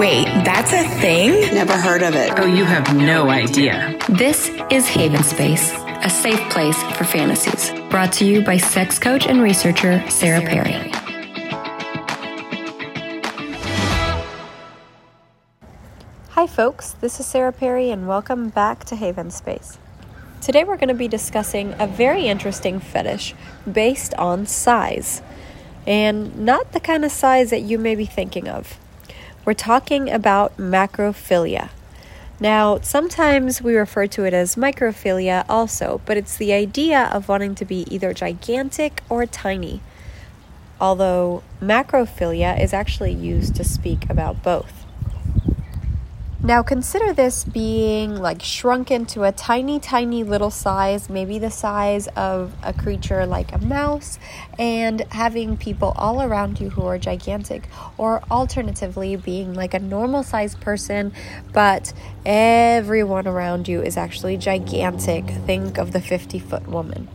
Wait, that's a thing? Never heard of it. Oh, you have no idea. This is Haven Space, a safe place for fantasies. Brought to you by sex coach and researcher Sarah Perry. Hi, folks. This is Sarah Perry, and welcome back to Haven Space. Today, we're going to be discussing a very interesting fetish based on size, and not the kind of size that you may be thinking of. We're talking about macrophilia. Now, sometimes we refer to it as microphilia also, but it's the idea of wanting to be either gigantic or tiny. Although macrophilia is actually used to speak about both. Now consider this being like shrunk into a tiny, tiny little size, maybe the size of a creature like a mouse, and having people all around you who are gigantic, or alternatively being like a normal sized person, but everyone around you is actually gigantic. Think of the 50 foot woman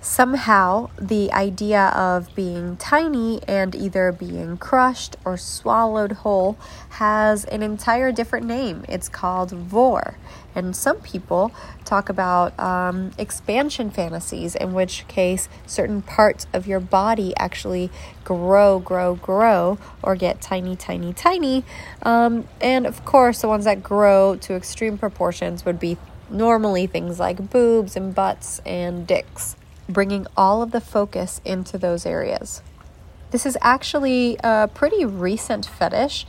somehow the idea of being tiny and either being crushed or swallowed whole has an entire different name. It's called vore. And some people talk about um, expansion fantasies, in which case certain parts of your body actually grow, grow, grow, or get tiny, tiny, tiny. Um, and of course, the ones that grow to extreme proportions would be normally things like boobs and butts and dicks bringing all of the focus into those areas. This is actually a pretty recent fetish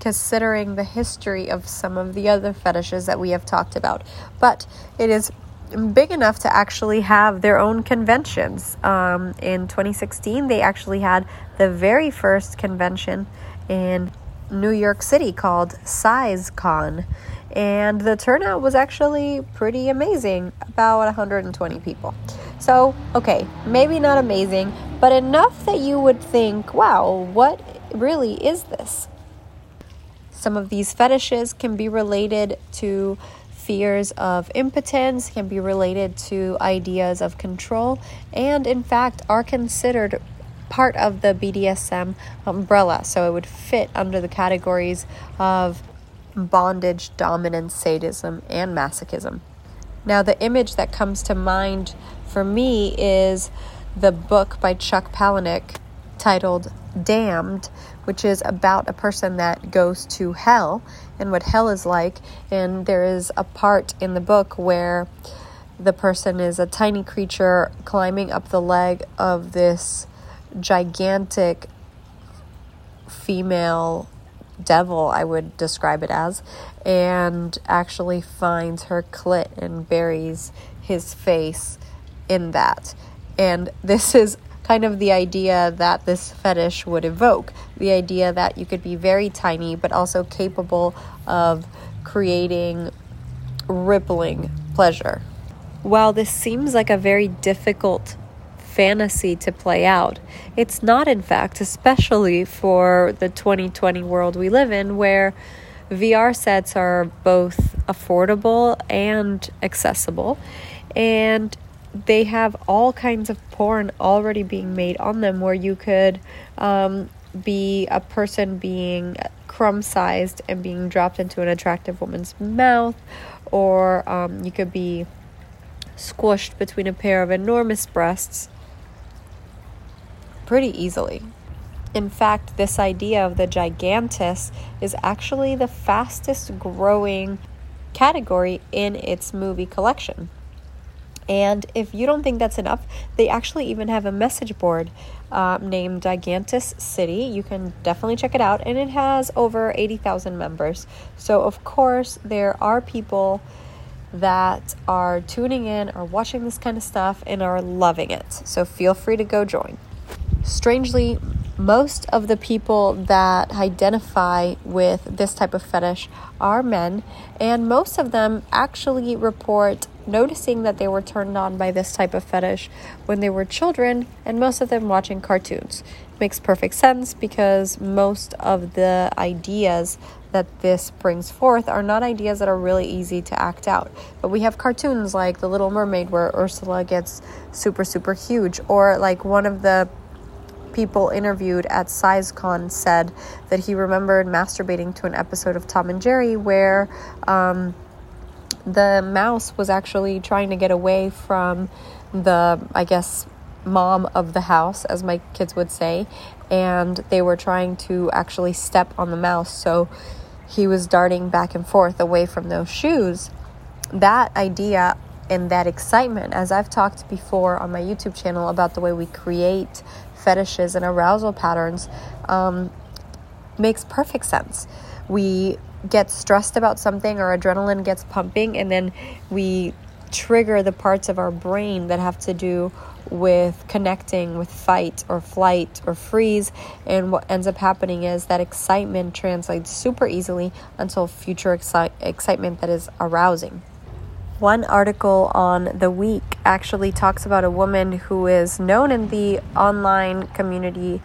considering the history of some of the other fetishes that we have talked about, but it is big enough to actually have their own conventions. Um, in 2016, they actually had the very first convention in New York City called SizeCon, and the turnout was actually pretty amazing about 120 people. So, okay, maybe not amazing, but enough that you would think, wow, what really is this? Some of these fetishes can be related to fears of impotence, can be related to ideas of control, and in fact are considered part of the BDSM umbrella. So it would fit under the categories of bondage, dominance, sadism, and masochism. Now, the image that comes to mind for me is the book by Chuck Palahniuk titled Damned, which is about a person that goes to hell and what hell is like. And there is a part in the book where the person is a tiny creature climbing up the leg of this gigantic female devil, I would describe it as, and actually finds her clit and buries his face in that. And this is kind of the idea that this fetish would evoke the idea that you could be very tiny, but also capable of creating rippling pleasure. While this seems like a very difficult fantasy to play out. It's not, in fact, especially for the 2020 world we live in, where VR sets are both affordable and accessible, and they have all kinds of porn already being made on them where you could um, be a person being crumb sized and being dropped into an attractive woman's mouth, or um, you could be squished between a pair of enormous breasts pretty easily. In fact, this idea of the giantess is actually the fastest growing category in its movie collection. And if you don't think that's enough, they actually even have a message board uh, named Giantess City. You can definitely check it out, and it has over 80,000 members. So, of course, there are people that are tuning in, or watching this kind of stuff, and are loving it. So, feel free to go join. Strangely, most of the people that identify with this type of fetish are men, and most of them actually report noticing that they were turned on by this type of fetish when they were children, and most of them watching cartoons. makes perfect sense because most of the ideas that this brings forth are not ideas that are really easy to act out. But we have cartoons like The Little Mermaid where Ursula gets super, super huge, or like one of the people interviewed at SizeCon said that he remembered masturbating to an episode of Tom and Jerry where um, the mouse was actually trying to get away from the, I guess, mom of the house, as my kids would say, and they were trying to actually step on the mouse. So he was darting back and forth away from those shoes. That idea and that excitement, as I've talked before on my YouTube channel about the way we create fetishes and arousal patterns, um, makes perfect sense. We get stressed about something, our adrenaline gets pumping, and then we trigger the parts of our brain that have to do with connecting with fight or flight or freeze. And what ends up happening is that excitement translates super easily until future exci- excitement that is arousing. One article on The Week actually talks about a woman who is known in the online community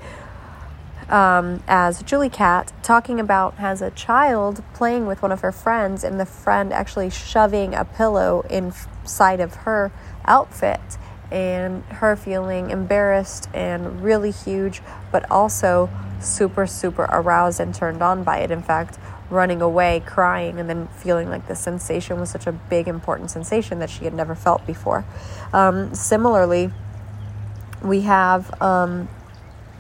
um, as Julie Cat, talking about as a child playing with one of her friends, and the friend actually shoving a pillow inside of her outfit and her feeling embarrassed and really huge, but also super, super aroused and turned on by it. In fact, running away, crying, and then feeling like the sensation was such a big, important sensation that she had never felt before. Um, similarly, we have um,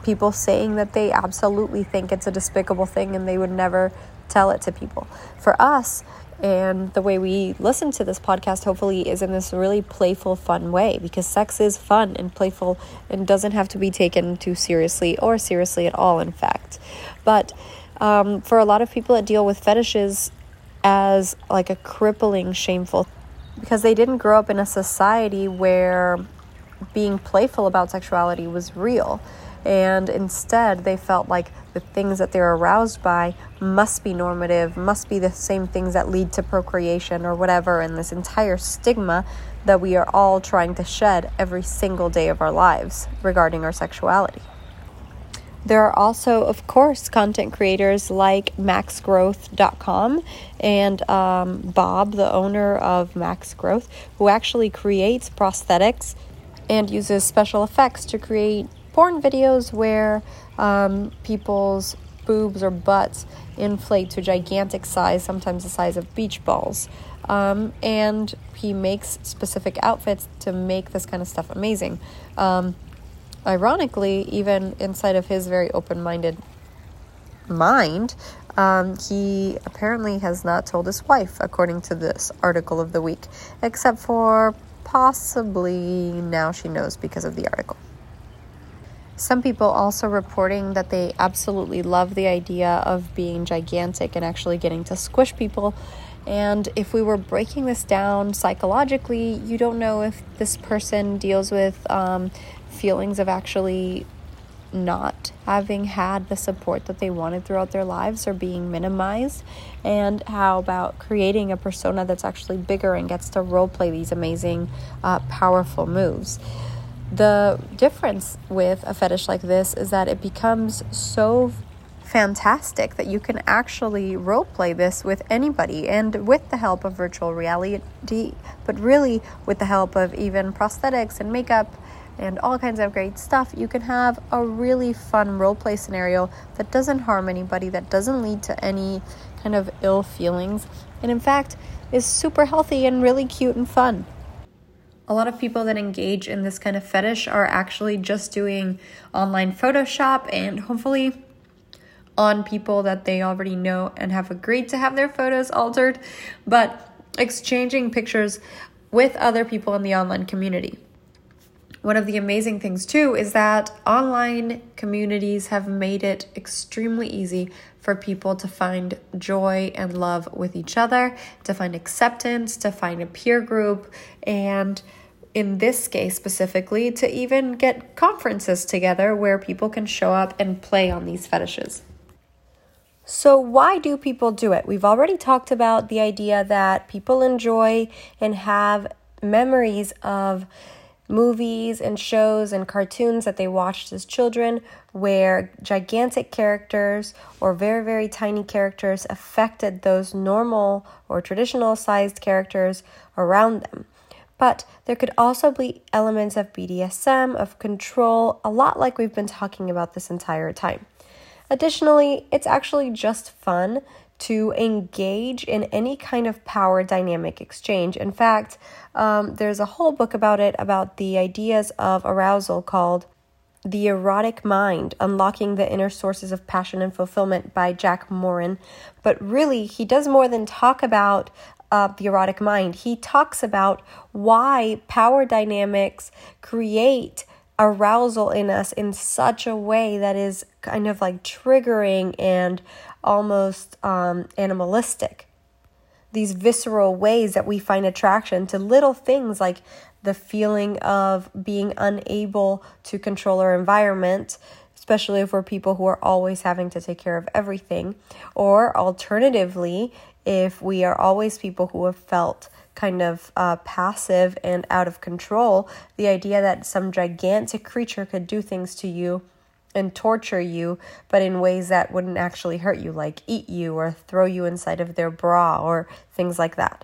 people saying that they absolutely think it's a despicable thing and they would never tell it to people. For us, and the way we listen to this podcast, hopefully, is in this really playful, fun way because sex is fun and playful and doesn't have to be taken too seriously or seriously at all, in fact. But um, for a lot of people that deal with fetishes as like a crippling, shameful, because they didn't grow up in a society where being playful about sexuality was real and instead they felt like the things that they're aroused by must be normative, must be the same things that lead to procreation or whatever, and this entire stigma that we are all trying to shed every single day of our lives regarding our sexuality. There are also, of course, content creators like maxgrowth.com and um, Bob, the owner of Max Growth, who actually creates prosthetics and uses special effects to create porn videos where um, people's boobs or butts inflate to gigantic size, sometimes the size of beach balls. Um, and he makes specific outfits to make this kind of stuff amazing. Um, ironically, even inside of his very open minded mind, um, he apparently has not told his wife, according to this article of the week, except for possibly now she knows because of the article. Some people also reporting that they absolutely love the idea of being gigantic and actually getting to squish people. And if we were breaking this down psychologically, you don't know if this person deals with um, feelings of actually not having had the support that they wanted throughout their lives or being minimized and how about creating a persona that's actually bigger and gets to role play these amazing uh, powerful moves the difference with a fetish like this is that it becomes so fantastic that you can actually role play this with anybody and with the help of virtual reality, but really with the help of even prosthetics and makeup and all kinds of great stuff, you can have a really fun role play scenario that doesn't harm anybody, that doesn't lead to any kind of ill feelings, and in fact is super healthy and really cute and fun a lot of people that engage in this kind of fetish are actually just doing online Photoshop and hopefully on people that they already know and have agreed to have their photos altered, but exchanging pictures with other people in the online community. One of the amazing things, too, is that online communities have made it extremely easy for people to find joy and love with each other, to find acceptance, to find a peer group, and in this case specifically, to even get conferences together where people can show up and play on these fetishes. So, why do people do it? We've already talked about the idea that people enjoy and have memories of movies and shows and cartoons that they watched as children where gigantic characters or very, very tiny characters affected those normal or traditional sized characters around them. But there could also be elements of BDSM, of control, a lot like we've been talking about this entire time. Additionally, it's actually just fun to engage in any kind of power dynamic exchange. In fact, um, there's a whole book about it, about the ideas of arousal called The Erotic Mind Unlocking the Inner Sources of Passion and Fulfillment by Jack Morin. But really, he does more than talk about uh, the erotic mind. He talks about why power dynamics create arousal in us in such a way that is kind of like triggering and almost um, animalistic. These visceral ways that we find attraction to little things like the feeling of being unable to control our environment, especially if we're people who are always having to take care of everything. Or alternatively, if we are always people who have felt kind of uh, passive and out of control, the idea that some gigantic creature could do things to you and torture you, but in ways that wouldn't actually hurt you, like eat you or throw you inside of their bra or things like that.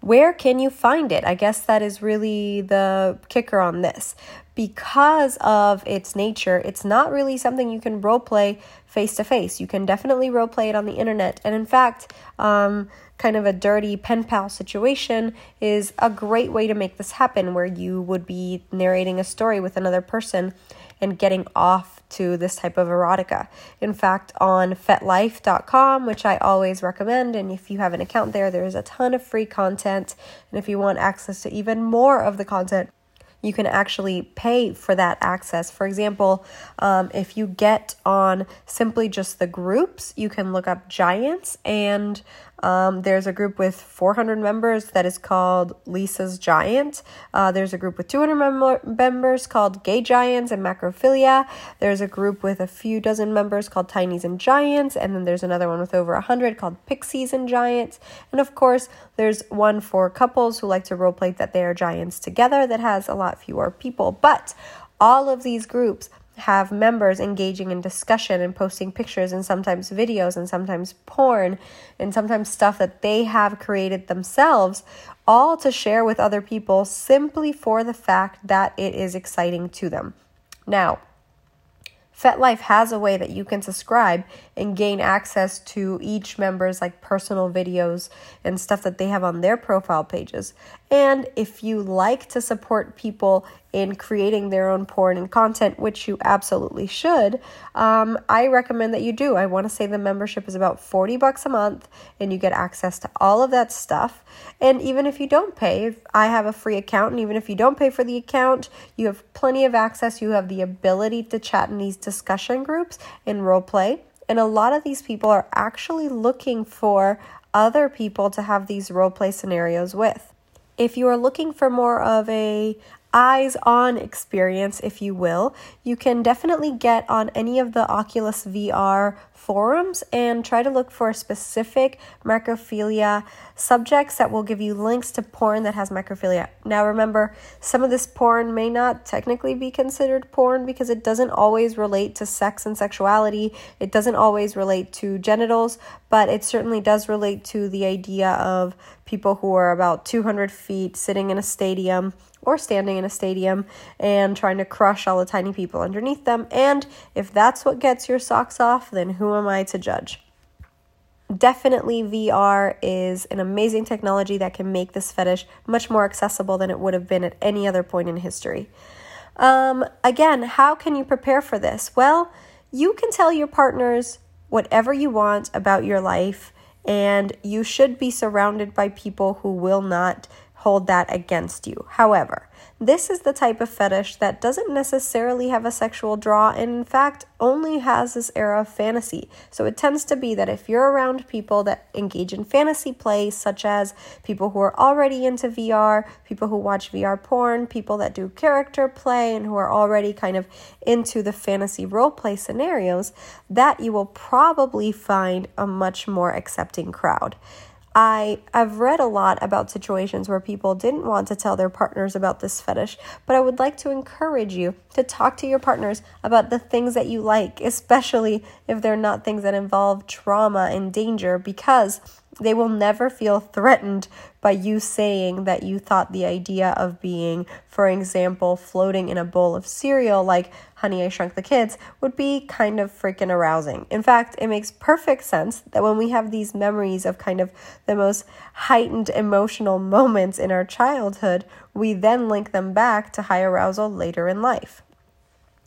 Where can you find it? I guess that is really the kicker on this. Because of its nature, it's not really something you can role play face to face. You can definitely role play it on the internet. And in fact, um, kind of a dirty pen pal situation is a great way to make this happen, where you would be narrating a story with another person and getting off to this type of erotica. In fact, on fetlife.com, which I always recommend, and if you have an account there, there's a ton of free content. And if you want access to even more of the content, you can actually pay for that access. For example, um, if you get on simply just the groups, you can look up giants and um, there's a group with 400 members that is called Lisa's Giant. Uh, there's a group with 200 mem- members called Gay Giants and Macrophilia. There's a group with a few dozen members called Tinies and Giants. And then there's another one with over 100 called Pixies and Giants. And of course, there's one for couples who like to roleplay that they are giants together that has a lot fewer people. But all of these groups have members engaging in discussion and posting pictures and sometimes videos and sometimes porn and sometimes stuff that they have created themselves, all to share with other people simply for the fact that it is exciting to them. Now, FetLife has a way that you can subscribe and gain access to each member's like personal videos and stuff that they have on their profile pages. And if you like to support people in creating their own porn and content, which you absolutely should, um, I recommend that you do. I want to say the membership is about 40 bucks a month and you get access to all of that stuff. And even if you don't pay, I have a free account, and even if you don't pay for the account, you have plenty of access. You have the ability to chat in these discussion groups and role play. And a lot of these people are actually looking for other people to have these role play scenarios with. If you are looking for more of a eyes on experience, if you will, you can definitely get on any of the Oculus VR forums and try to look for specific macrophilia subjects that will give you links to porn that has macrophilia. Now, remember, some of this porn may not technically be considered porn because it doesn't always relate to sex and sexuality, it doesn't always relate to genitals, but it certainly does relate to the idea of people who are about 200 feet sitting in a stadium or standing in a stadium and trying to crush all the tiny people underneath them. And if that's what gets your socks off, then who am I to judge? Definitely, VR is an amazing technology that can make this fetish much more accessible than it would have been at any other point in history. Um, again, how can you prepare for this? Well, you can tell your partners whatever you want about your life, and you should be surrounded by people who will not hold that against you. However, this is the type of fetish that doesn't necessarily have a sexual draw and, in fact, only has this era of fantasy. So it tends to be that if you're around people that engage in fantasy play, such as people who are already into VR, people who watch VR porn, people that do character play, and who are already kind of into the fantasy role play scenarios, that you will probably find a much more accepting crowd. I have read a lot about situations where people didn't want to tell their partners about this fetish, but I would like to encourage you to talk to your partners about the things that you like, especially if they're not things that involve trauma and danger, because They will never feel threatened by you saying that you thought the idea of being, for example, floating in a bowl of cereal like Honey, I Shrunk the Kids would be kind of freaking arousing. In fact, it makes perfect sense that when we have these memories of kind of the most heightened emotional moments in our childhood, we then link them back to high arousal later in life.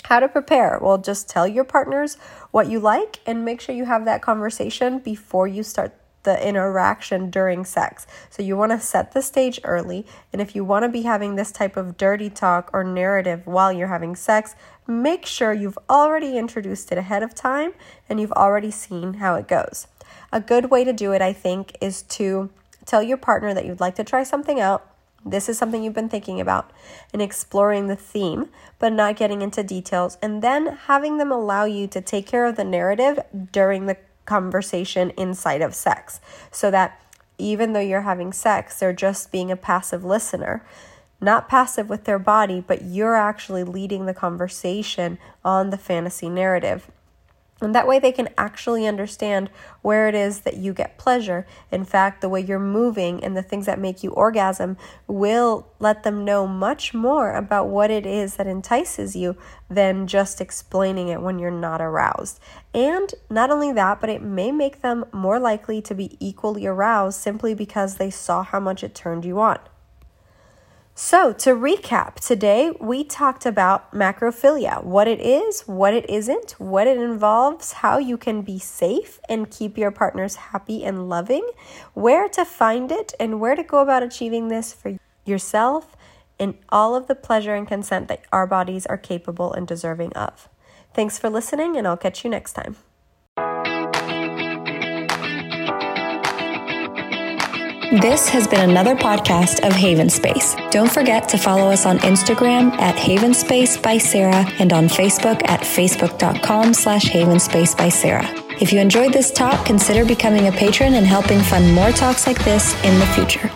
How to prepare? Well, just tell your partners what you like and make sure you have that conversation before you start the interaction during sex. So you want to set the stage early. And if you want to be having this type of dirty talk or narrative while you're having sex, make sure you've already introduced it ahead of time and you've already seen how it goes. A good way to do it, I think, is to tell your partner that you'd like to try something out. This is something you've been thinking about and exploring the theme, but not getting into details, and then having them allow you to take care of the narrative during the conversation inside of sex so that even though you're having sex, they're just being a passive listener. Not passive with their body, but you're actually leading the conversation on the fantasy narrative. And that way they can actually understand where it is that you get pleasure. In fact, the way you're moving and the things that make you orgasm will let them know much more about what it is that entices you than just explaining it when you're not aroused. And not only that, but it may make them more likely to be equally aroused simply because they saw how much it turned you on. So, to recap, today we talked about macrophilia what it is, what it isn't, what it involves, how you can be safe and keep your partners happy and loving, where to find it, and where to go about achieving this for yourself and all of the pleasure and consent that our bodies are capable and deserving of. Thanks for listening, and I'll catch you next time. This has been another podcast of Haven Space. Don't forget to follow us on Instagram at Haven Space by Sarah and on Facebook at facebook.com slash Haven Space by Sarah. If you enjoyed this talk, consider becoming a patron and helping fund more talks like this in the future.